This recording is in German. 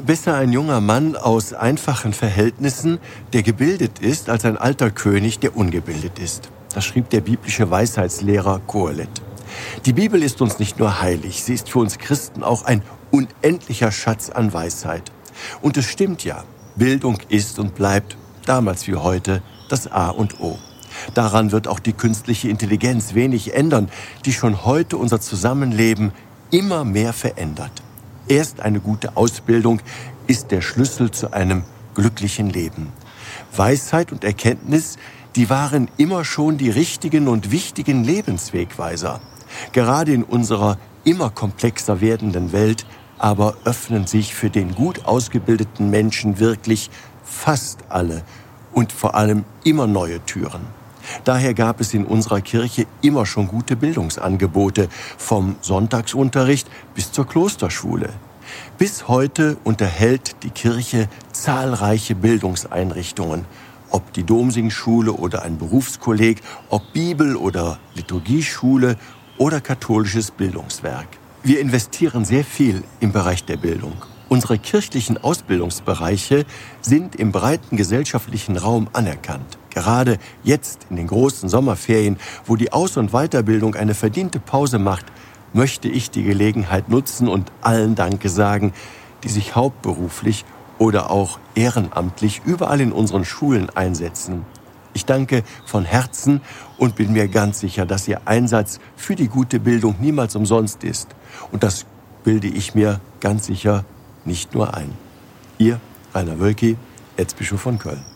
Besser ein junger Mann aus einfachen Verhältnissen, der gebildet ist, als ein alter König, der ungebildet ist. Das schrieb der biblische Weisheitslehrer Kohelet. Die Bibel ist uns nicht nur heilig, sie ist für uns Christen auch ein unendlicher Schatz an Weisheit. Und es stimmt ja, Bildung ist und bleibt, damals wie heute, das A und O. Daran wird auch die künstliche Intelligenz wenig ändern, die schon heute unser Zusammenleben immer mehr verändert. Erst eine gute Ausbildung ist der Schlüssel zu einem glücklichen Leben. Weisheit und Erkenntnis, die waren immer schon die richtigen und wichtigen Lebenswegweiser. Gerade in unserer immer komplexer werdenden Welt aber öffnen sich für den gut ausgebildeten Menschen wirklich fast alle und vor allem immer neue Türen. Daher gab es in unserer Kirche immer schon gute Bildungsangebote, vom Sonntagsunterricht bis zur Klosterschule. Bis heute unterhält die Kirche zahlreiche Bildungseinrichtungen, ob die Domsingschule oder ein Berufskolleg, ob Bibel oder Liturgieschule oder katholisches Bildungswerk. Wir investieren sehr viel im Bereich der Bildung. Unsere kirchlichen Ausbildungsbereiche sind im breiten gesellschaftlichen Raum anerkannt. Gerade jetzt in den großen Sommerferien, wo die Aus- und Weiterbildung eine verdiente Pause macht, möchte ich die Gelegenheit nutzen und allen Danke sagen, die sich hauptberuflich oder auch ehrenamtlich überall in unseren Schulen einsetzen. Ich danke von Herzen und bin mir ganz sicher, dass Ihr Einsatz für die gute Bildung niemals umsonst ist. Und das bilde ich mir ganz sicher nicht nur ein. Ihr, Rainer Wölki, Erzbischof von Köln.